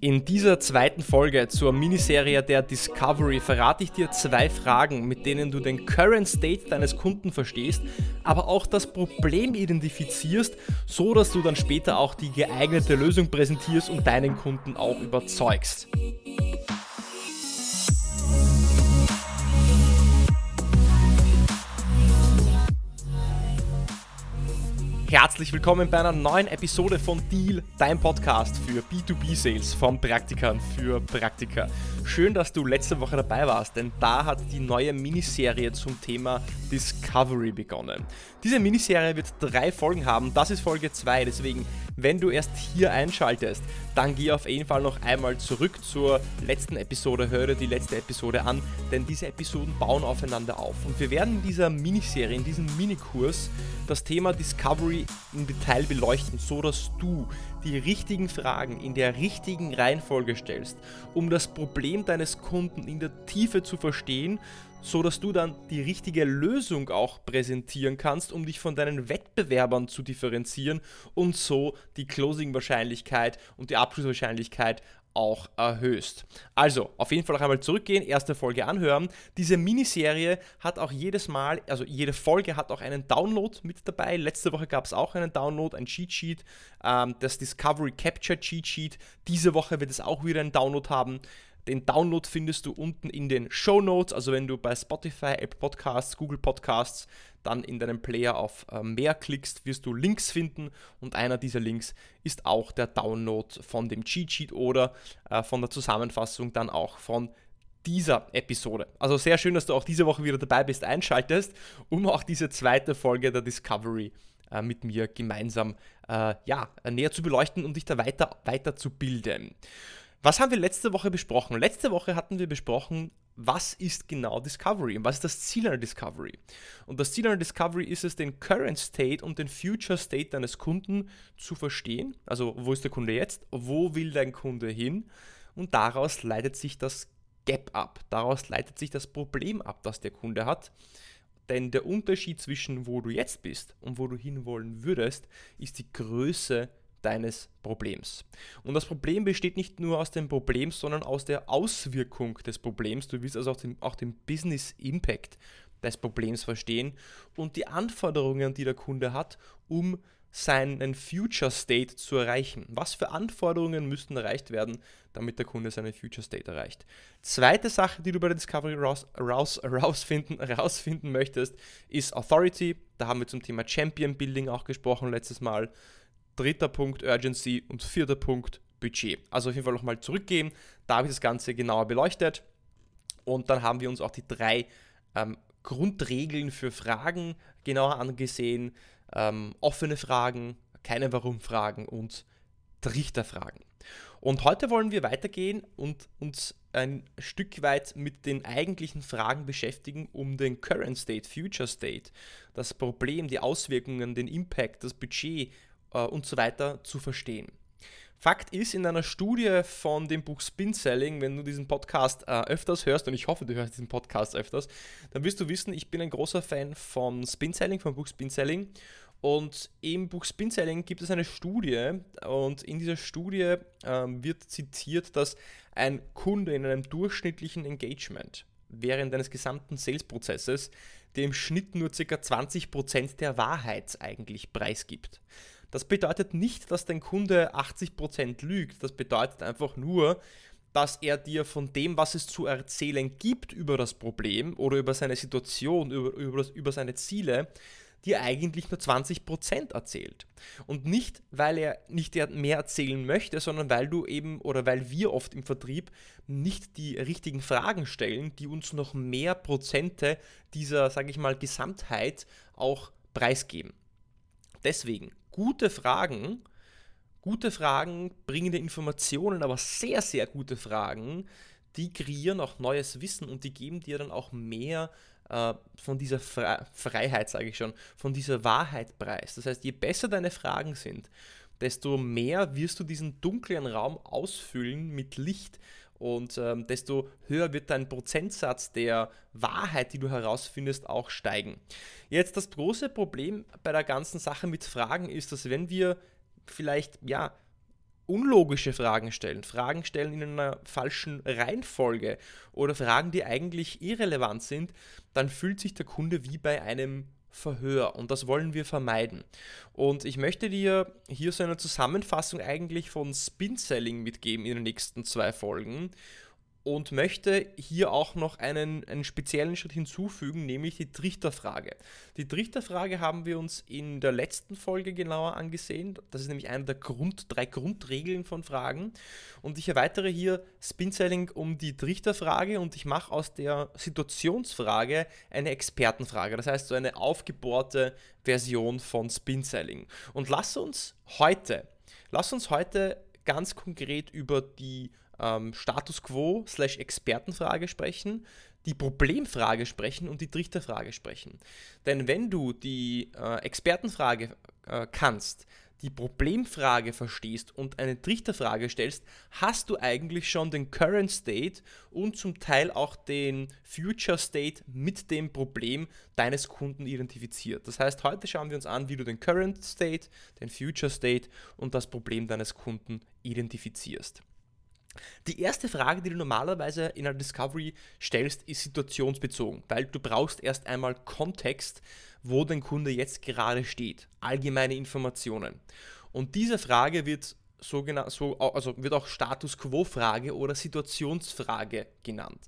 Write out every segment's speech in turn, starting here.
In dieser zweiten Folge zur Miniserie der Discovery verrate ich dir zwei Fragen, mit denen du den Current State deines Kunden verstehst, aber auch das Problem identifizierst, so dass du dann später auch die geeignete Lösung präsentierst und deinen Kunden auch überzeugst. Herzlich willkommen bei einer neuen Episode von Deal, dein Podcast für B2B-Sales von Praktikern für Praktiker. Schön, dass du letzte Woche dabei warst, denn da hat die neue Miniserie zum Thema Discovery begonnen. Diese Miniserie wird drei Folgen haben, das ist Folge 2, deswegen, wenn du erst hier einschaltest, dann geh auf jeden Fall noch einmal zurück zur letzten Episode, höre die letzte Episode an, denn diese Episoden bauen aufeinander auf. Und wir werden in dieser Miniserie, in diesem Minikurs, das Thema Discovery im Detail beleuchten, so dass du die richtigen Fragen in der richtigen Reihenfolge stellst, um das Problem deines Kunden in der Tiefe zu verstehen, so dass du dann die richtige Lösung auch präsentieren kannst, um dich von deinen Wettbewerbern zu differenzieren und so die Closing-Wahrscheinlichkeit und die Abschlusswahrscheinlichkeit auch erhöhst. Also, auf jeden Fall auch einmal zurückgehen, erste Folge anhören. Diese Miniserie hat auch jedes Mal, also jede Folge hat auch einen Download mit dabei. Letzte Woche gab es auch einen Download, ein Cheat Sheet, ähm, das Discovery Capture Cheat Sheet. Diese Woche wird es auch wieder einen Download haben. Den Download findest du unten in den Show Notes. Also wenn du bei Spotify, Apple Podcasts, Google Podcasts dann in deinem Player auf äh, mehr klickst, wirst du Links finden und einer dieser Links ist auch der Download von dem Cheat Sheet oder äh, von der Zusammenfassung dann auch von dieser Episode. Also sehr schön, dass du auch diese Woche wieder dabei bist, einschaltest, um auch diese zweite Folge der Discovery äh, mit mir gemeinsam ja, näher zu beleuchten und dich da weiter, weiter zu bilden. Was haben wir letzte Woche besprochen? Letzte Woche hatten wir besprochen, was ist genau Discovery und was ist das Ziel einer Discovery? Und das Ziel einer Discovery ist es, den Current State und den Future State deines Kunden zu verstehen. Also, wo ist der Kunde jetzt? Wo will dein Kunde hin? Und daraus leitet sich das Gap ab. Daraus leitet sich das Problem ab, das der Kunde hat. Denn der Unterschied zwischen wo du jetzt bist und wo du hinwollen würdest, ist die Größe deines Problems. Und das Problem besteht nicht nur aus dem Problem, sondern aus der Auswirkung des Problems. Du willst also auch den, auch den Business Impact des Problems verstehen und die Anforderungen, die der Kunde hat, um seinen Future State zu erreichen. Was für Anforderungen müssten erreicht werden, damit der Kunde seinen Future State erreicht? Zweite Sache, die du bei der Discovery raus, raus, rausfinden, rausfinden möchtest, ist Authority. Da haben wir zum Thema Champion Building auch gesprochen letztes Mal dritter Punkt Urgency und vierter Punkt Budget. Also auf jeden Fall nochmal zurückgehen. Da habe ich das Ganze genauer beleuchtet. Und dann haben wir uns auch die drei ähm, Grundregeln für Fragen genauer angesehen. Ähm, offene Fragen, keine Warum-Fragen und Trichterfragen. Und heute wollen wir weitergehen und uns ein Stück weit mit den eigentlichen Fragen beschäftigen, um den Current State, Future State, das Problem, die Auswirkungen, den Impact, das Budget und so weiter zu verstehen. Fakt ist, in einer Studie von dem Buch Spin Selling, wenn du diesen Podcast äh, öfters hörst, und ich hoffe, du hörst diesen Podcast öfters, dann wirst du wissen, ich bin ein großer Fan von Spin Selling, vom Buch Spin Selling. Und im Buch Spin Selling gibt es eine Studie, und in dieser Studie ähm, wird zitiert, dass ein Kunde in einem durchschnittlichen Engagement während eines gesamten Sales-Prozesses dem Schnitt nur ca. 20% der Wahrheit eigentlich preisgibt. Das bedeutet nicht, dass dein Kunde 80% lügt. Das bedeutet einfach nur, dass er dir von dem, was es zu erzählen gibt über das Problem oder über seine Situation, über, über, das, über seine Ziele, dir eigentlich nur 20% erzählt. Und nicht, weil er nicht mehr erzählen möchte, sondern weil du eben oder weil wir oft im Vertrieb nicht die richtigen Fragen stellen, die uns noch mehr Prozente dieser, sage ich mal, Gesamtheit auch preisgeben. Deswegen, gute Fragen, gute Fragen bringen dir Informationen, aber sehr, sehr gute Fragen, die kreieren auch neues Wissen und die geben dir dann auch mehr äh, von dieser Fre Freiheit, sage ich schon, von dieser Wahrheit preis. Das heißt, je besser deine Fragen sind, desto mehr wirst du diesen dunklen Raum ausfüllen mit Licht und ähm, desto höher wird dein Prozentsatz der Wahrheit, die du herausfindest, auch steigen. Jetzt das große Problem bei der ganzen Sache mit Fragen ist, dass wenn wir vielleicht ja unlogische Fragen stellen, Fragen stellen in einer falschen Reihenfolge oder Fragen, die eigentlich irrelevant sind, dann fühlt sich der Kunde wie bei einem Verhör und das wollen wir vermeiden. Und ich möchte dir hier so eine Zusammenfassung eigentlich von Spin Selling mitgeben in den nächsten zwei Folgen und möchte hier auch noch einen, einen speziellen Schritt hinzufügen, nämlich die Trichterfrage. Die Trichterfrage haben wir uns in der letzten Folge genauer angesehen. Das ist nämlich eine der Grund, drei Grundregeln von Fragen. Und ich erweitere hier Spin Selling um die Trichterfrage und ich mache aus der Situationsfrage eine Expertenfrage. Das heißt, so eine aufgebohrte Version von Spin Selling. Und lass uns heute, lass uns heute ganz konkret über die ähm, Status Quo slash Expertenfrage sprechen, die Problemfrage sprechen und die Trichterfrage sprechen. Denn wenn du die äh, Expertenfrage äh, kannst, die Problemfrage verstehst und eine Trichterfrage stellst, hast du eigentlich schon den Current State und zum Teil auch den Future State mit dem Problem deines Kunden identifiziert. Das heißt, heute schauen wir uns an, wie du den Current State, den Future State und das Problem deines Kunden identifizierst. Die erste Frage, die du normalerweise in einer Discovery stellst, ist situationsbezogen, weil du brauchst erst einmal Kontext, wo dein Kunde jetzt gerade steht, allgemeine Informationen. Und diese Frage wird so, so also wird auch Status Quo-Frage oder Situationsfrage genannt.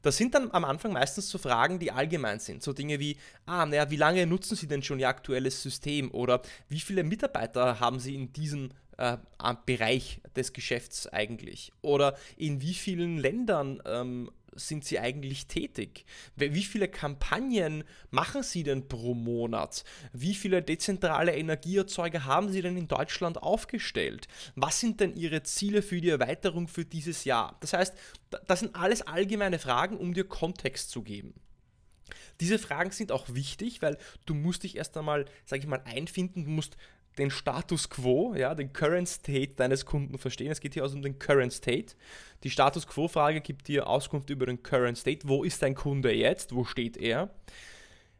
Das sind dann am Anfang meistens so Fragen, die allgemein sind. So Dinge wie, ah, naja, wie lange nutzen Sie denn schon Ihr aktuelles System? Oder wie viele Mitarbeiter haben Sie in diesem äh, Bereich des Geschäfts eigentlich? Oder in wie vielen Ländern ähm, sind Sie eigentlich tätig? Wie viele Kampagnen machen Sie denn pro Monat? Wie viele dezentrale Energieerzeuger haben Sie denn in Deutschland aufgestellt? Was sind denn Ihre Ziele für die Erweiterung für dieses Jahr? Das heißt, das sind alles allgemeine Fragen, um dir Kontext zu geben. Diese Fragen sind auch wichtig, weil du musst dich erst einmal, sage ich mal, einfinden, du musst den Status quo, ja, den Current State deines Kunden verstehen. Es geht hier also um den Current State. Die Status quo-Frage gibt dir Auskunft über den Current State. Wo ist dein Kunde jetzt? Wo steht er?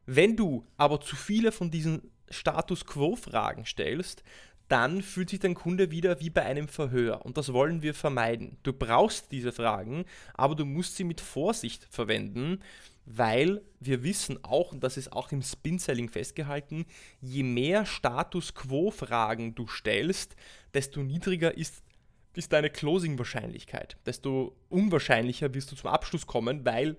Wenn du aber zu viele von diesen Status quo-Fragen stellst, dann fühlt sich dein Kunde wieder wie bei einem Verhör. Und das wollen wir vermeiden. Du brauchst diese Fragen, aber du musst sie mit Vorsicht verwenden, weil wir wissen auch, und das ist auch im Spin-Selling festgehalten, je mehr Status Quo-Fragen du stellst, desto niedriger ist, ist deine Closing-Wahrscheinlichkeit. Desto unwahrscheinlicher wirst du zum Abschluss kommen, weil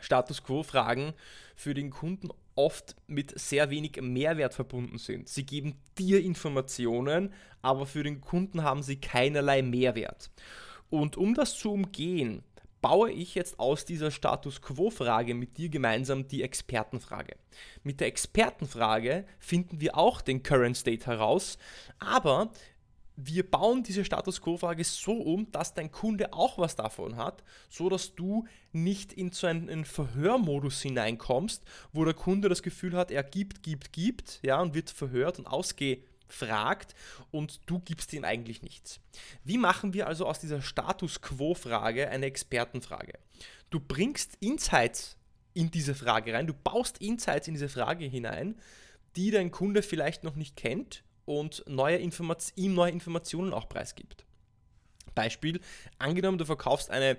Status Quo-Fragen für den Kunden oft mit sehr wenig Mehrwert verbunden sind. Sie geben dir Informationen, aber für den Kunden haben sie keinerlei Mehrwert. Und um das zu umgehen, baue ich jetzt aus dieser Status Quo-Frage mit dir gemeinsam die Expertenfrage. Mit der Expertenfrage finden wir auch den Current State heraus, aber wir bauen diese Status Quo-Frage so um, dass dein Kunde auch was davon hat, so dass du nicht in so einen Verhörmodus hineinkommst, wo der Kunde das Gefühl hat, er gibt, gibt, gibt, ja, und wird verhört und ausge fragt und du gibst ihm eigentlich nichts. Wie machen wir also aus dieser Status Quo-Frage eine Expertenfrage? Du bringst Insights in diese Frage rein, du baust Insights in diese Frage hinein, die dein Kunde vielleicht noch nicht kennt und neue ihm neue Informationen auch preisgibt. Beispiel, angenommen, du verkaufst eine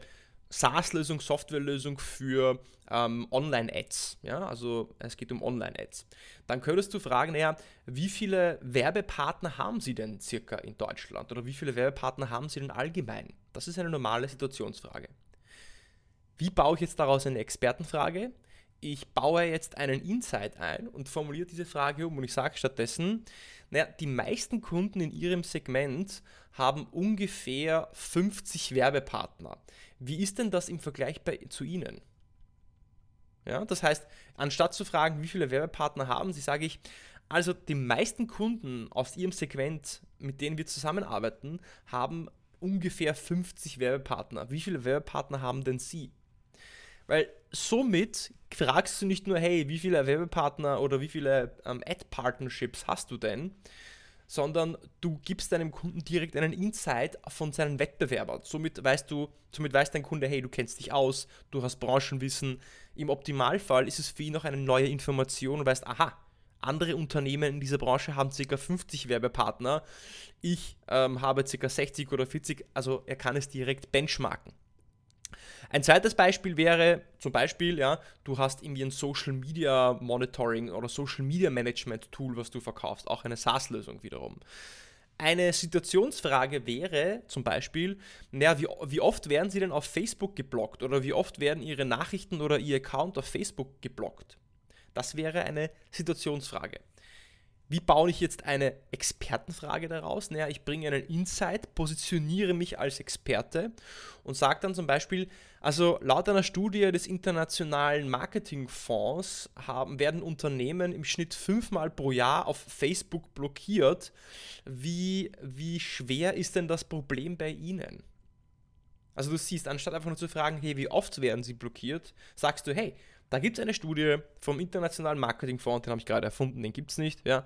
SaaS-Lösung, Softwarelösung für ähm, Online-Ads. Ja? Also es geht um Online-Ads. Dann könntest du fragen, naja, wie viele Werbepartner haben Sie denn circa in Deutschland? Oder wie viele Werbepartner haben Sie denn allgemein? Das ist eine normale Situationsfrage. Wie baue ich jetzt daraus eine Expertenfrage? Ich baue jetzt einen Insight ein und formuliere diese Frage um und ich sage stattdessen, naja, die meisten Kunden in ihrem Segment haben ungefähr 50 Werbepartner. Wie ist denn das im Vergleich bei, zu Ihnen? Ja, das heißt, anstatt zu fragen, wie viele Werbepartner haben Sie, sage ich, also die meisten Kunden aus Ihrem Segment, mit denen wir zusammenarbeiten, haben ungefähr 50 Werbepartner. Wie viele Werbepartner haben denn Sie? Weil somit fragst du nicht nur, hey, wie viele Werbepartner oder wie viele ähm, Ad-Partnerships hast du denn, sondern du gibst deinem Kunden direkt einen Insight von seinen Wettbewerbern. Somit weißt du, somit weiß dein Kunde, hey, du kennst dich aus, du hast Branchenwissen. Im Optimalfall ist es für ihn noch eine neue Information und weißt, aha, andere Unternehmen in dieser Branche haben ca. 50 Werbepartner. Ich ähm, habe ca. 60 oder 40, also er kann es direkt benchmarken. Ein zweites Beispiel wäre zum Beispiel, ja, du hast irgendwie ein Social Media Monitoring oder Social Media Management Tool, was du verkaufst, auch eine SaaS-Lösung wiederum. Eine Situationsfrage wäre zum Beispiel, naja, wie, wie oft werden Sie denn auf Facebook geblockt oder wie oft werden Ihre Nachrichten oder Ihr Account auf Facebook geblockt? Das wäre eine Situationsfrage. Wie baue ich jetzt eine Expertenfrage daraus? Naja, ich bringe einen Insight, positioniere mich als Experte und sage dann zum Beispiel, also laut einer Studie des Internationalen Marketingfonds haben, werden Unternehmen im Schnitt fünfmal pro Jahr auf Facebook blockiert. Wie, wie schwer ist denn das Problem bei Ihnen? Also du siehst, anstatt einfach nur zu fragen, hey, wie oft werden sie blockiert, sagst du, hey, da gibt es eine Studie vom Internationalen Marketingfonds, den habe ich gerade erfunden, den gibt es nicht. Ja.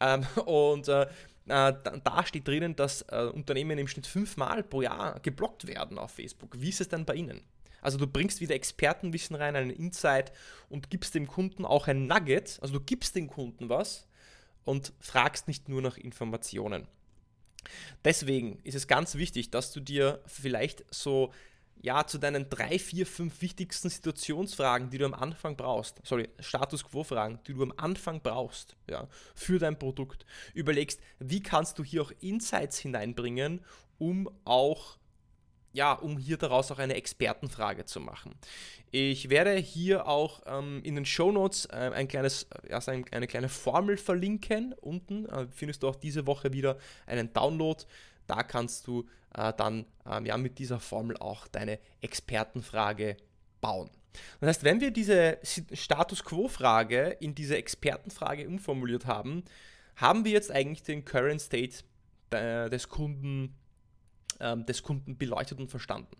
Ähm, und äh, äh da steht drinnen, dass äh, Unternehmen im Schnitt fünfmal pro Jahr geblockt werden auf Facebook. Wie ist es denn bei Ihnen? Also du bringst wieder Expertenwissen rein, einen Insight und gibst dem Kunden auch ein Nugget. Also du gibst dem Kunden was und fragst nicht nur nach Informationen. Deswegen ist es ganz wichtig, dass du dir vielleicht so ja, zu deinen drei, vier, fünf wichtigsten Situationsfragen, die du am Anfang brauchst, sorry, Status Quo-Fragen, die du am Anfang brauchst, ja, für dein Produkt, überlegst, wie kannst du hier auch Insights hineinbringen, um auch ja, um hier daraus auch eine Expertenfrage zu machen. Ich werde hier auch ähm, in den Show Notes äh, ein kleines, also eine kleine Formel verlinken. Unten äh, findest du auch diese Woche wieder einen Download da kannst du äh, dann ähm, ja, mit dieser Formel auch deine Expertenfrage bauen. Das heißt, wenn wir diese Status Quo-Frage in diese Expertenfrage umformuliert haben, haben wir jetzt eigentlich den Current State äh, des Kunden, ähm, des Kunden beleuchtet und verstanden.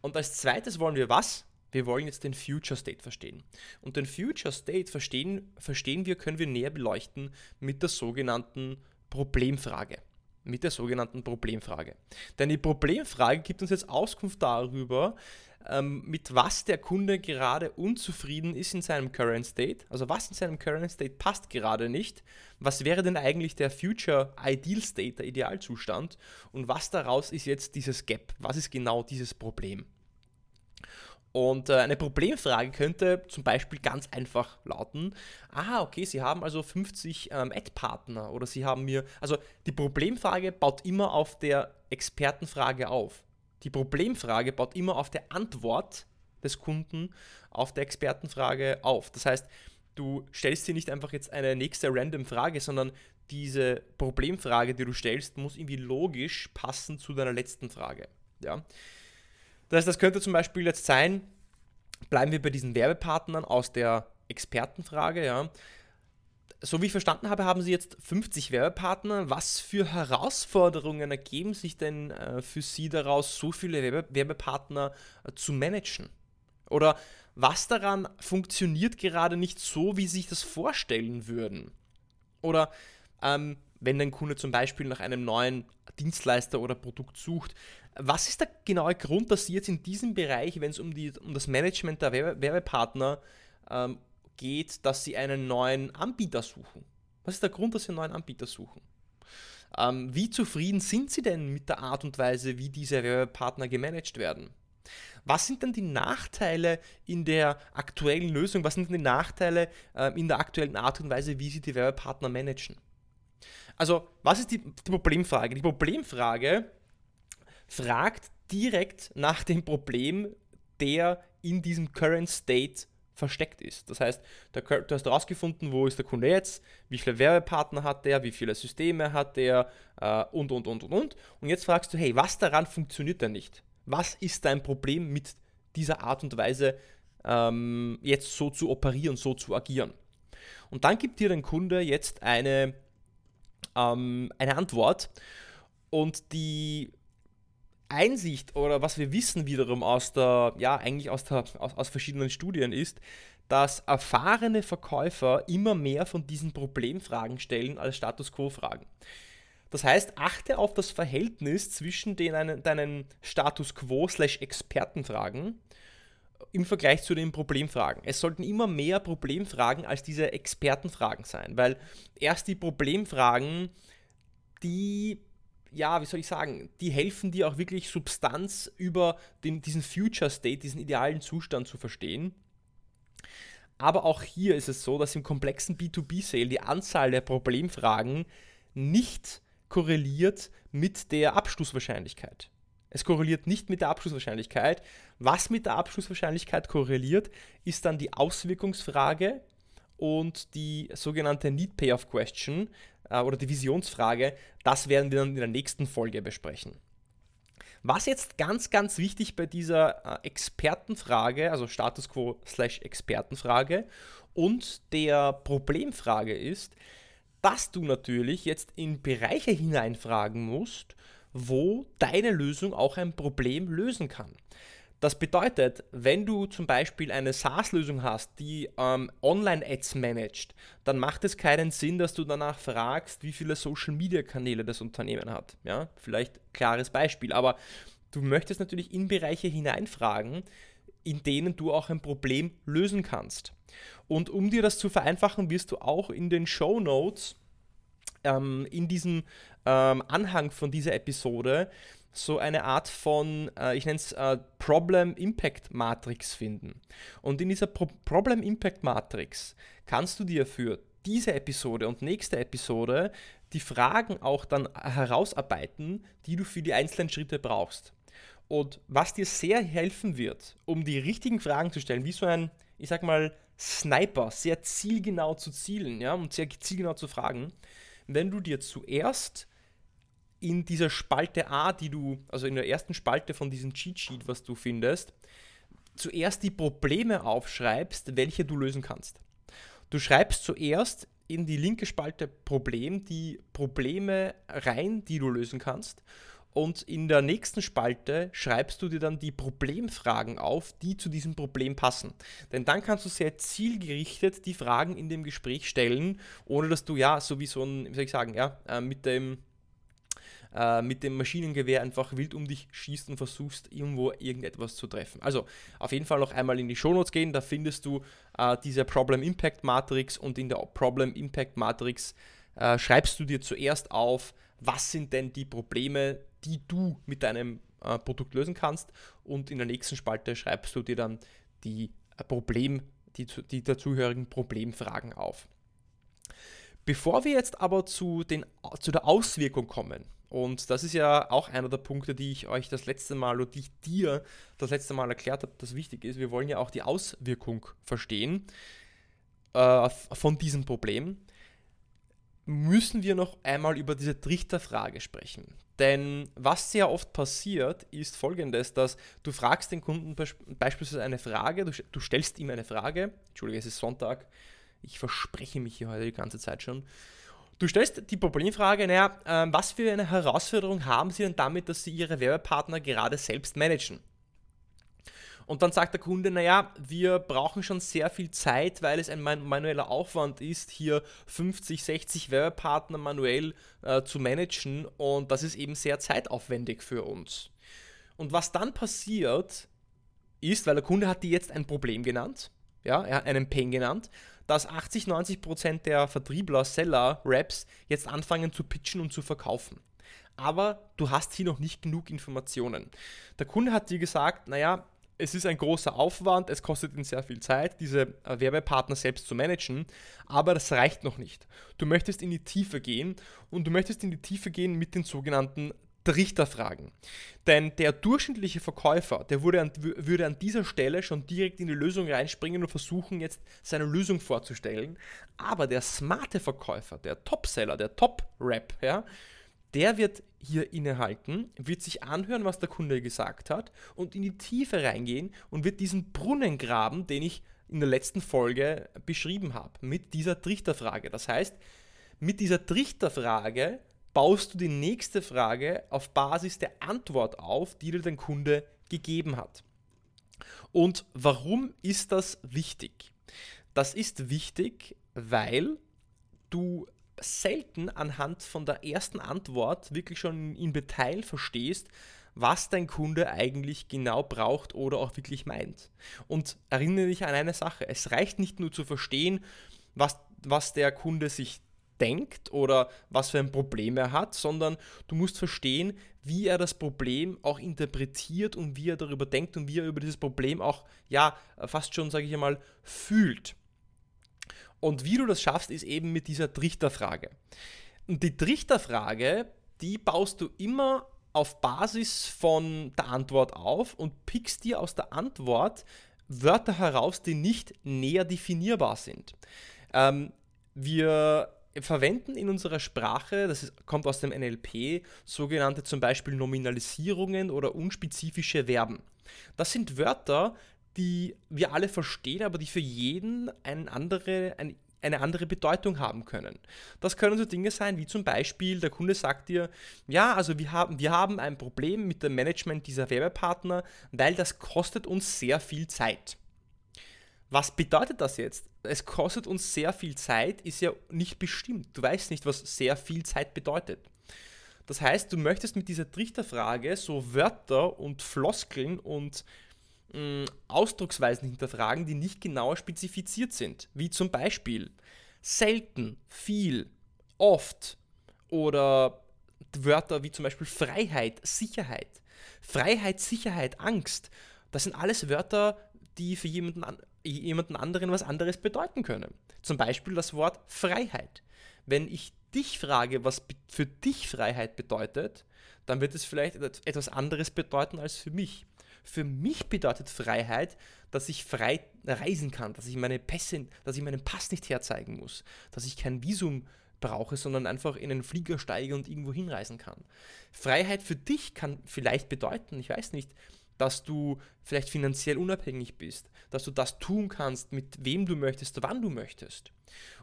Und als zweites wollen wir was? Wir wollen jetzt den Future State verstehen. Und den Future State verstehen, verstehen wir, können wir näher beleuchten mit der sogenannten Problemfrage mit der sogenannten Problemfrage. Denn die Problemfrage gibt uns jetzt Auskunft darüber, ähm, mit was der Kunde gerade unzufrieden ist in seinem Current State. Also was in seinem Current State passt gerade nicht. Was wäre denn eigentlich der Future Ideal State, der Idealzustand? Und was daraus ist jetzt dieses Gap? Was ist genau dieses Problem? Und äh, eine Problemfrage könnte zum Beispiel ganz einfach lauten, ah, okay, Sie haben also 50 ähm, Ad-Partner oder Sie haben mir, also die Problemfrage baut immer auf der Expertenfrage auf. Die Problemfrage baut immer auf der Antwort des Kunden auf der Expertenfrage auf. Das heißt, du stellst dir nicht einfach jetzt eine nächste random Frage, sondern diese Problemfrage, die du stellst, muss irgendwie logisch passen zu deiner letzten Frage. Ja. Das heißt, das könnte zum Beispiel jetzt sein, bleiben wir bei diesen Werbepartnern aus der Expertenfrage, ja. So wie ich verstanden habe, haben Sie jetzt 50 Werbepartner. Was für Herausforderungen ergeben sich denn äh, für Sie daraus, so viele Werbe Werbepartner äh, zu managen? Oder was daran funktioniert gerade nicht so, wie Sie sich das vorstellen würden? Oder ähm, wenn ein Kunde zum Beispiel nach einem neuen Dienstleister oder Produkt sucht, was ist der genaue Grund, dass Sie jetzt in diesem Bereich, wenn es um, um das Management der Werbe Werbepartner ähm, geht, dass Sie einen neuen Anbieter suchen? Was ist der Grund, dass Sie einen neuen Anbieter suchen? Ähm, wie zufrieden sind Sie denn mit der Art und Weise, wie diese Werbepartner gemanagt werden? Was sind denn die Nachteile in der aktuellen Lösung? Was sind denn die Nachteile äh, in der aktuellen Art und Weise, wie Sie die Werbepartner managen? Also, was ist die, Problemfrage? Die Problemfrage fragt direkt nach dem Problem, der in diesem Current State versteckt ist. Das heißt, du hast herausgefunden, wo ist der Kunde jetzt, wie viele Werbepartner hat der, wie viele Systeme hat der äh, und, und, und, und, und. Und jetzt fragst du, hey, was daran funktioniert denn nicht? Was ist dein Problem mit dieser Art und Weise, ähm, jetzt so zu operieren, so zu agieren? Und dann gibt dir dein Kunde jetzt eine, ähm, eine Antwort und die Einsicht oder was wir wissen wiederum aus der, ja, eigentlich aus, der, aus, aus verschiedenen Studien ist, dass erfahrene Verkäufer immer mehr von diesen Problemfragen stellen als Status Quo-Fragen. Das heißt, achte auf das Verhältnis zwischen den, deinen Status Quo-Expertenfragen im Vergleich zu den Problemfragen. Es sollten immer mehr Problemfragen als diese Expertenfragen sein, weil erst die Problemfragen, die, ja, wie soll ich sagen, die helfen dir auch wirklich Substanz über den, diesen Future State, diesen idealen Zustand zu verstehen. Aber auch hier ist es so, dass im komplexen B2B-Sale die Anzahl der Problemfragen nicht korreliert mit der Abschlusswahrscheinlichkeit. Es korreliert nicht mit der Abschlusswahrscheinlichkeit. Was mit der Abschlusswahrscheinlichkeit korreliert, ist dann die Auswirkungsfrage und die sogenannte Need Payoff Question äh, oder die Visionsfrage. Das werden wir dann in der nächsten Folge besprechen. Was jetzt ganz, ganz wichtig bei dieser äh, Expertenfrage, also Status Quo slash Expertenfrage und der Problemfrage ist, dass du natürlich jetzt in Bereiche hineinfragen musst, wo deine Lösung auch ein Problem lösen kann. Das bedeutet, wenn du zum Beispiel eine SaaS-Lösung hast, die ähm, Online-Ads managt, dann macht es keinen Sinn, dass du danach fragst, wie viele Social-Media-Kanäle das Unternehmen hat. Ja, vielleicht klares Beispiel, aber du möchtest natürlich in Bereiche hineinfragen, in denen du auch ein Problem lösen kannst. Und um dir das zu vereinfachen, wirst du auch in den Show Notes ähm, in diesem ähm, Anhang von dieser Episode so eine Art von, äh, ich nenne es äh, Problem Impact Matrix finden. Und in dieser Pro Problem Impact Matrix kannst du dir für diese Episode und nächste Episode die Fragen auch dann herausarbeiten, die du für die einzelnen Schritte brauchst. Und was dir sehr helfen wird, um die richtigen Fragen zu stellen, wie so ein, ich sag mal, Sniper, sehr zielgenau zu zielen, ja, und sehr zielgenau zu fragen, wenn du dir zuerst in dieser Spalte A, die du, also in der ersten Spalte von diesem Cheat Sheet, was du findest, zuerst die Probleme aufschreibst, welche du lösen kannst. Du schreibst zuerst in die linke Spalte Problem die Probleme rein, die du lösen kannst. Und in der nächsten Spalte schreibst du dir dann die Problemfragen auf, die zu diesem Problem passen. Denn dann kannst du sehr zielgerichtet die Fragen in dem Gespräch stellen, ohne dass du ja, so wie so ein, wie soll ich sagen, ja, äh, mit dem äh, mit dem Maschinengewehr einfach wild um dich schießt und versuchst irgendwo irgendetwas zu treffen. Also auf jeden Fall noch einmal in die Shownotes gehen, da findest du äh, diese Problem Impact Matrix und in der Problem Impact Matrix äh, schreibst du dir zuerst auf, was sind denn die Probleme, die du mit deinem äh, Produkt lösen kannst. Und in der nächsten Spalte schreibst du dir dann die äh, Problem, die, die dazugehörigen Problemfragen auf. Bevor wir jetzt aber zu, den, zu der Auswirkung kommen, und das ist ja auch einer der Punkte, die ich euch das letzte Mal oder die ich dir das letzte Mal erklärt habe, dass wichtig ist, wir wollen ja auch die Auswirkung verstehen äh, von diesem Problem müssen wir noch einmal über diese Trichterfrage sprechen. Denn was sehr oft passiert, ist folgendes, dass du fragst den Kunden beispielsweise eine Frage, du stellst ihm eine Frage, Entschuldige, es ist Sonntag, ich verspreche mich hier heute die ganze Zeit schon. Du stellst die Problemfrage, naja, äh, was für eine Herausforderung haben Sie denn damit, dass Sie Ihre Werbepartner gerade selbst managen? Und dann sagt der Kunde, naja, wir brauchen schon sehr viel Zeit, weil es ein manueller Aufwand ist, hier 50, 60 Werbepartner manuell äh, zu managen und das ist eben sehr zeitaufwendig für uns. Und was dann passiert, ist, weil der Kunde hat dir jetzt ein Problem genannt, ja, er einen Pain genannt, dass 80, 90 Prozent der Vertriebler, Seller, Raps jetzt anfangen zu pitchen und zu verkaufen. Aber du hast hier noch nicht genug Informationen. Der Kunde hat dir gesagt, naja, es ist ein großer Aufwand, es kostet ihn sehr viel Zeit, diese äh, Werbepartner selbst zu managen, aber das reicht noch nicht. Du möchtest in die Tiefe gehen und du möchtest in die Tiefe gehen mit den sogenannten Trichterfragen. Denn der durchschnittliche Verkäufer, der würde an, würde an dieser Stelle schon direkt in die Lösung reinspringen und versuchen, jetzt seine Lösung vorzustellen. Aber der smarte Verkäufer, der Topseller, der Top-Rap, ja, der wird hier innehalten, wird sich anhören, was der Kunde gesagt hat und in die Tiefe reingehen und wird diesen Brunnen graben, den ich in der letzten Folge beschrieben habe, mit dieser Trichterfrage. Das heißt, mit dieser Trichterfrage baust du die nächste Frage auf Basis der Antwort auf, die dir dein Kunde gegeben hat. Und warum ist das wichtig? Das ist wichtig, weil du selten anhand von der ersten Antwort wirklich schon im Detail verstehst, was dein Kunde eigentlich genau braucht oder auch wirklich meint. Und erinnere dich an eine Sache, es reicht nicht nur zu verstehen, was, was der Kunde sich denkt oder was für ein Problem er hat, sondern du musst verstehen, wie er das Problem auch interpretiert und wie er darüber denkt und wie er über dieses Problem auch, ja, fast schon, sage ich einmal, fühlt. Und wie du das schaffst, ist eben mit dieser Trichterfrage. Und die Trichterfrage, die baust du immer auf Basis von der Antwort auf und pickst dir aus der Antwort Wörter heraus, die nicht näher definierbar sind. Ähm, wir verwenden in unserer Sprache, das ist, kommt aus dem NLP, sogenannte zum Beispiel Nominalisierungen oder unspezifische Verben. Das sind Wörter, die wir alle verstehen, aber die für jeden eine andere, ein, eine andere Bedeutung haben können. Das können so Dinge sein, wie zum Beispiel, der Kunde sagt dir, ja, also wir haben, wir haben ein Problem mit dem Management dieser Werbepartner, weil das kostet uns sehr viel Zeit. Was bedeutet das jetzt? Es kostet uns sehr viel Zeit, ist ja nicht bestimmt. Du weißt nicht, was sehr viel Zeit bedeutet. Das heißt, du möchtest mit dieser Trichterfrage so Wörter und Floskeln und mh, Ausdrucksweisen hinterfragen, die nicht genauer spezifiziert sind. Wie zum Beispiel selten, viel, oft oder Wörter wie zum Beispiel Freiheit, Sicherheit. Freiheit, Sicherheit, Angst. Das sind alles Wörter, die für jemanden, jemanden anderen was anderes bedeuten können. Zum Beispiel das Wort Freiheit. Wenn ich dich frage, was für dich Freiheit bedeutet, dann wird es vielleicht etwas anderes bedeuten als für mich. Für mich bedeutet Freiheit, dass ich frei reisen kann, dass ich, meine Pässe, dass ich meinen Pass nicht herzeigen muss, dass ich kein Visum brauche, sondern einfach in einen Flieger steige und irgendwo hinreisen kann. Freiheit für dich kann vielleicht bedeuten, ich weiß nicht, dass du vielleicht finanziell unabhängig bist, dass du das tun kannst, mit wem du möchtest, wann du möchtest.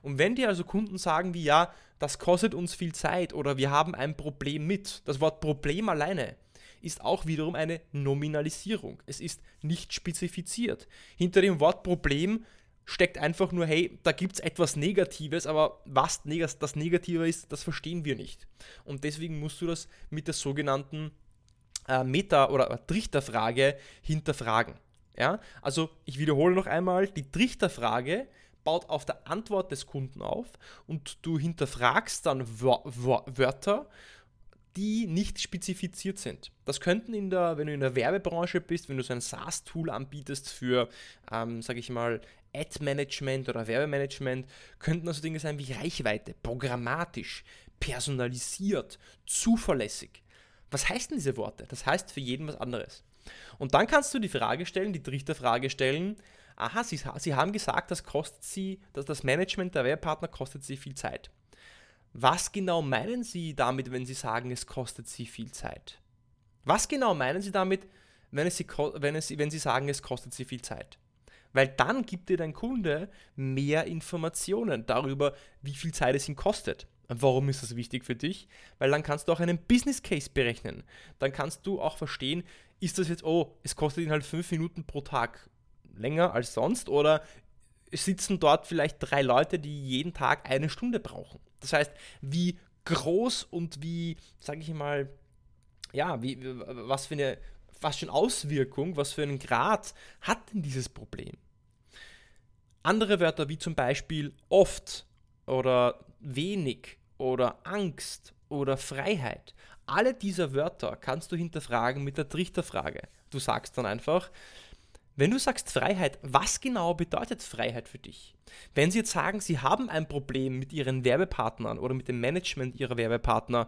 Und wenn dir also Kunden sagen wie ja, das kostet uns viel Zeit oder wir haben ein Problem mit, das Wort Problem alleine ist auch wiederum eine Nominalisierung. Es ist nicht spezifiziert. Hinter dem Wort Problem steckt einfach nur, hey, da gibt es etwas Negatives, aber was das Negative ist, das verstehen wir nicht. Und deswegen musst du das mit der sogenannten äh, Meta- oder Trichterfrage hinterfragen. Ja? Also ich wiederhole noch einmal, die Trichterfrage baut auf der Antwort des Kunden auf und du hinterfragst dann Wörter, die nicht spezifiziert sind. Das könnten in der, wenn du in der Werbebranche bist, wenn du so ein SaaS-Tool anbietest für, ähm, sage ich mal, Ad-Management oder Werbemanagement, könnten also Dinge sein wie Reichweite, programmatisch, personalisiert, zuverlässig. Was heißen diese Worte? Das heißt für jeden was anderes. Und dann kannst du die Frage stellen, die Trichterfrage stellen, aha, Sie, Sie haben gesagt, das kostet Sie, dass das Management der Werbepartner kostet Sie viel Zeit. Was genau meinen Sie damit, wenn Sie sagen, es kostet Sie viel Zeit? Was genau meinen Sie damit, wenn, es Sie, wenn, es, wenn Sie sagen, es kostet Sie viel Zeit? Weil dann gibt dir dein Kunde mehr Informationen darüber, wie viel Zeit es ihm kostet. Warum ist das wichtig für dich? Weil dann kannst du auch einen Business Case berechnen. Dann kannst du auch verstehen, ist das jetzt, oh, es kostet ihn halt fünf Minuten pro Tag länger als sonst oder sitzen dort vielleicht drei Leute, die jeden Tag eine Stunde brauchen. Das heißt, wie groß und wie, sage ich mal, ja, wie, was für eine, was für eine Auswirkung, was für einen Grad hat denn dieses Problem? Andere Wörter wie zum Beispiel oft oder wenig oder Angst oder Freiheit. Alle diese Wörter kannst du hinterfragen mit der Trichterfrage. Du sagst dann einfach, wenn du sagst Freiheit, was genau bedeutet Freiheit für dich? Wenn Sie jetzt sagen, Sie haben ein Problem mit Ihren Werbepartnern oder mit dem Management Ihrer Werbepartner,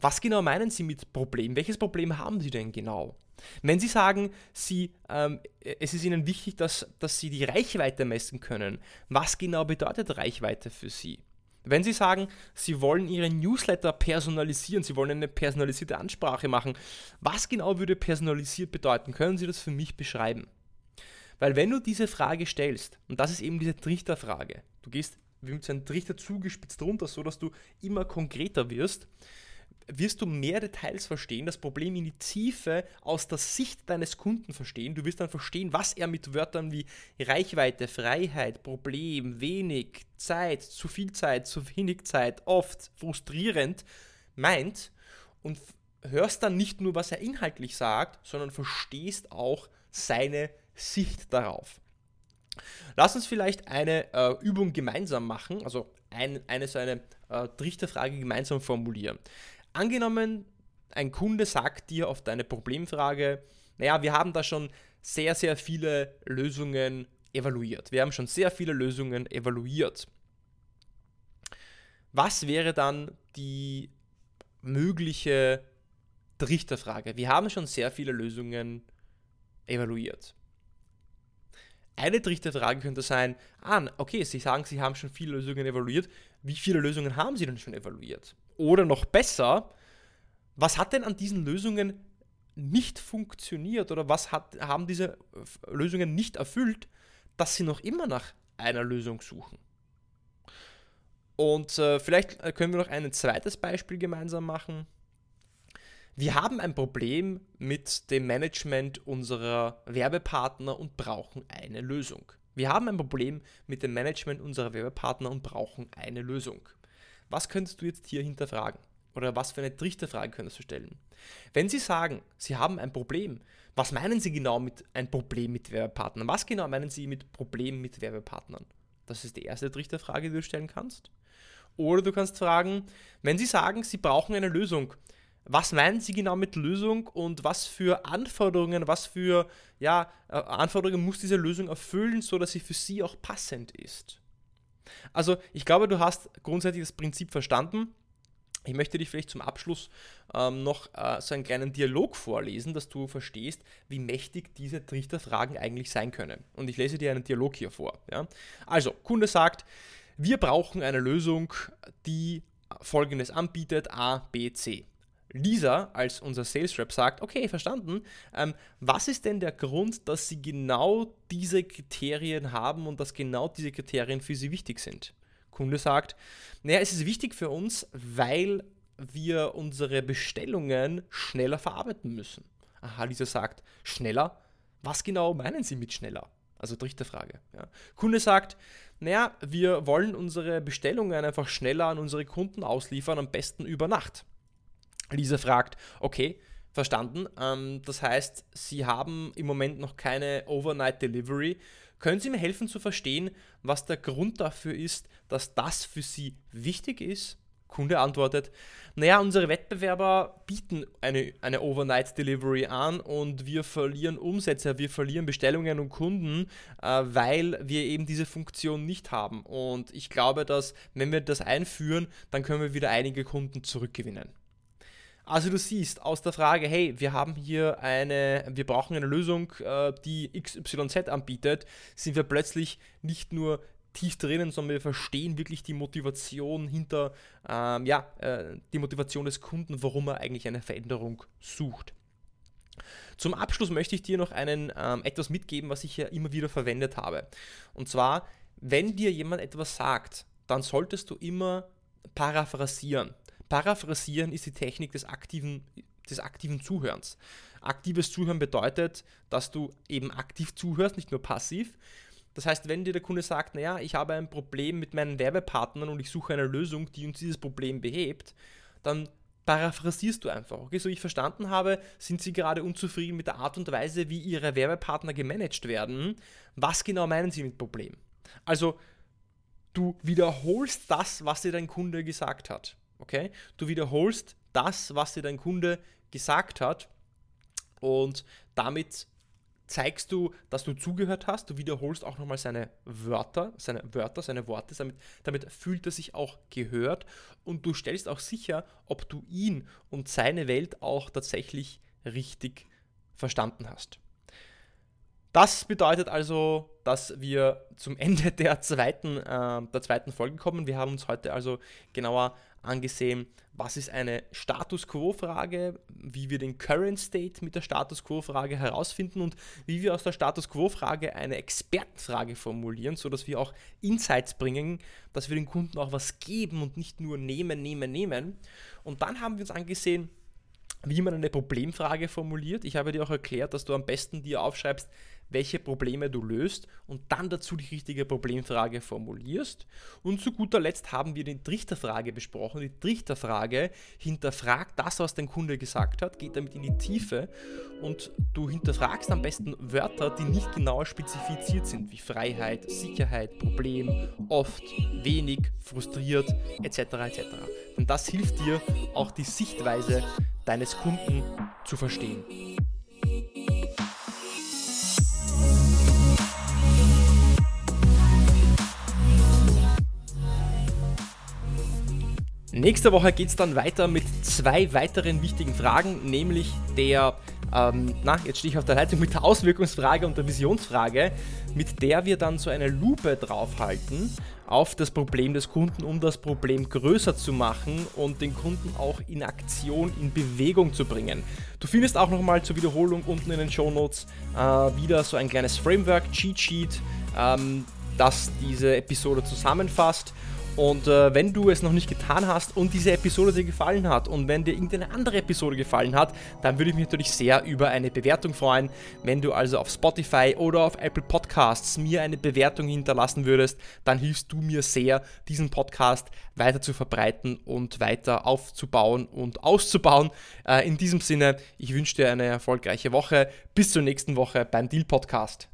was genau meinen Sie mit Problem? Welches Problem haben Sie denn genau? Wenn Sie sagen, Sie, ähm, es ist Ihnen wichtig, dass, dass Sie die Reichweite messen können, was genau bedeutet Reichweite für Sie? Wenn Sie sagen, Sie wollen Ihren Newsletter personalisieren, Sie wollen eine personalisierte Ansprache machen, was genau würde personalisiert bedeuten? Können Sie das für mich beschreiben? Weil wenn du diese Frage stellst, und das ist eben diese Trichterfrage, du gehst mit so einem Trichter zugespitzt runter, so dass du immer konkreter wirst, wirst du mehr Details verstehen, das Problem in die Tiefe aus der Sicht deines Kunden verstehen. Du wirst dann verstehen, was er mit Wörtern wie Reichweite, Freiheit, Problem, wenig, Zeit, zu viel Zeit, zu wenig Zeit, oft, frustrierend meint und hörst dann nicht nur, was er inhaltlich sagt, sondern verstehst auch seine Sicht darauf. Lass uns vielleicht eine äh, Übung gemeinsam machen, also ein, eine so eine äh, Trichterfrage gemeinsam formulieren. Angenommen, ein Kunde sagt dir auf deine Problemfrage, naja, wir haben da schon sehr, sehr viele Lösungen evaluiert. Wir haben schon sehr viele Lösungen evaluiert. Was wäre dann die mögliche Trichterfrage? Wir haben schon sehr viele Lösungen evaluiert. Eine Trichterfrage könnte sein, ah, okay, Sie sagen, Sie haben schon viele Lösungen evaluiert. Wie viele Lösungen haben Sie denn schon evaluiert? Oder noch besser, was hat denn an diesen Lösungen nicht funktioniert oder was hat, haben diese Lösungen nicht erfüllt, dass Sie noch immer nach einer Lösung suchen? Und äh, vielleicht können wir noch ein zweites Beispiel gemeinsam machen. Wir haben ein Problem mit dem Management unserer Werbepartner und brauchen eine Lösung. Wir haben ein Problem mit dem Management unserer Werbepartner und brauchen eine Lösung. Was könntest du jetzt hier hinterfragen? Oder was für eine Trichterfrage könntest du stellen? Wenn Sie sagen, Sie haben ein Problem, was meinen Sie genau mit ein Problem mit Werbepartnern? Was genau meinen Sie mit Problem mit Werbepartnern? Das ist die erste Trichterfrage, die du stellen kannst. Oder du kannst fragen, wenn Sie sagen, Sie brauchen eine Lösung, was meinen Sie genau mit Lösung und was für Anforderungen, was für ja, äh, Anforderungen muss diese Lösung erfüllen, sodass sie für Sie auch passend ist? Also ich glaube, du hast grundsätzlich das Prinzip verstanden. Ich möchte dich vielleicht zum Abschluss ähm, noch äh, so einen kleinen Dialog vorlesen, dass du verstehst, wie mächtig diese Trichterfragen eigentlich sein können. Und ich lese dir einen Dialog hier vor. Ja? Also, Kunde sagt, wir brauchen eine Lösung, die folgendes anbietet, A, B, C. Lisa als unser Sales Rep sagt, okay, verstanden, ähm, was ist denn der Grund, dass Sie genau diese Kriterien haben und dass genau diese Kriterien für Sie wichtig sind? Kunde sagt, naja, es ist wichtig für uns, weil wir unsere Bestellungen schneller verarbeiten müssen. Aha, Lisa sagt, schneller? Was genau meinen Sie mit schneller? Also dritte Frage. Ja. Kunde sagt, naja, wir wollen unsere Bestellungen einfach schneller an unsere Kunden ausliefern, am besten über Nacht. Lisa fragt, okay, verstanden. Ähm, das heißt, Sie haben im Moment noch keine Overnight Delivery. Können Sie mir helfen zu verstehen, was der Grund dafür ist, dass das für Sie wichtig ist? Kunde antwortet, naja, unsere Wettbewerber bieten eine, eine Overnight Delivery an und wir verlieren Umsätze, wir verlieren Bestellungen und Kunden, äh, weil wir eben diese Funktion nicht haben. Und ich glaube, dass wenn wir das einführen, dann können wir wieder einige Kunden zurückgewinnen. Also du siehst aus der Frage, hey, wir haben hier eine, wir brauchen eine Lösung, äh, die XYZ anbietet, sind wir plötzlich nicht nur tief drinnen, sondern wir verstehen wirklich die Motivation hinter, ähm, ja, äh, die Motivation des Kunden, warum er eigentlich eine Veränderung sucht. Zum Abschluss möchte ich dir noch einen, ähm, etwas mitgeben, was ich ja immer wieder verwendet habe. Und zwar, wenn dir jemand etwas sagt, dann solltest du immer paraphrasieren. Paraphrasieren ist die Technik des aktiven, des aktiven Zuhörens. Aktives Zuhören bedeutet, dass du eben aktiv zuhörst, nicht nur passiv. Das heißt, wenn dir der Kunde sagt, naja, ich habe ein Problem mit meinen Werbepartnern und ich suche eine Lösung, die uns dieses Problem behebt, dann paraphrasierst du einfach. Okay, so ich verstanden habe, sind sie gerade unzufrieden mit der Art und Weise, wie ihre Werbepartner gemanagt werden. Was genau meinen sie mit Problem? Also, du wiederholst das, was dir dein Kunde gesagt hat. Okay? Du wiederholst das, was dir dein Kunde gesagt hat und damit zeigst du, dass du zugehört hast. Du wiederholst auch nochmal seine Wörter, seine Wörter, seine Worte. Damit, damit fühlt er sich auch gehört und du stellst auch sicher, ob du ihn und seine Welt auch tatsächlich richtig verstanden hast. Das bedeutet also, dass wir zum Ende der zweiten, äh, der zweiten Folge kommen. Wir haben uns heute also genauer angesehen, was ist eine Status Quo-Frage, wie wir den Current State mit der Status Quo-Frage herausfinden und wie wir aus der Status Quo-Frage eine Expertenfrage formulieren, sodass wir auch Insights bringen, dass wir den Kunden auch was geben und nicht nur nehmen, nehmen, nehmen. Und dann haben wir uns angesehen, wie man eine Problemfrage formuliert. Ich habe dir auch erklärt, dass du am besten dir aufschreibst, welche Probleme du löst und dann dazu die richtige Problemfrage formulierst. Und zu guter Letzt haben wir die Trichterfrage besprochen. Die Trichterfrage hinterfragt das, was dein Kunde gesagt hat, geht damit in die Tiefe und du hinterfragst am besten Wörter, die nicht genauer spezifiziert sind, wie Freiheit, Sicherheit, Problem, oft, wenig, frustriert etc. etc. Denn das hilft dir auch die Sichtweise deines Kunden zu verstehen. Nächste Woche geht es dann weiter mit zwei weiteren wichtigen Fragen, nämlich der, ähm, na, jetzt stehe ich auf der Leitung mit der Auswirkungsfrage und der Visionsfrage, mit der wir dann so eine Lupe draufhalten auf das Problem des Kunden, um das Problem größer zu machen und den Kunden auch in Aktion, in Bewegung zu bringen. Du findest auch nochmal zur Wiederholung unten in den Show Notes äh, wieder so ein kleines Framework, Cheat Sheet, ähm, das diese Episode zusammenfasst und äh, wenn du es noch nicht getan hast und diese Episode dir gefallen hat und wenn dir irgendeine andere Episode gefallen hat, dann würde ich mich natürlich sehr über eine Bewertung freuen. Wenn du also auf Spotify oder auf Apple Podcasts mir eine Bewertung hinterlassen würdest, dann hilfst du mir sehr, diesen Podcast weiter zu verbreiten und weiter aufzubauen und auszubauen. Äh, in diesem Sinne, ich wünsche dir eine erfolgreiche Woche. Bis zur nächsten Woche beim Deal Podcast.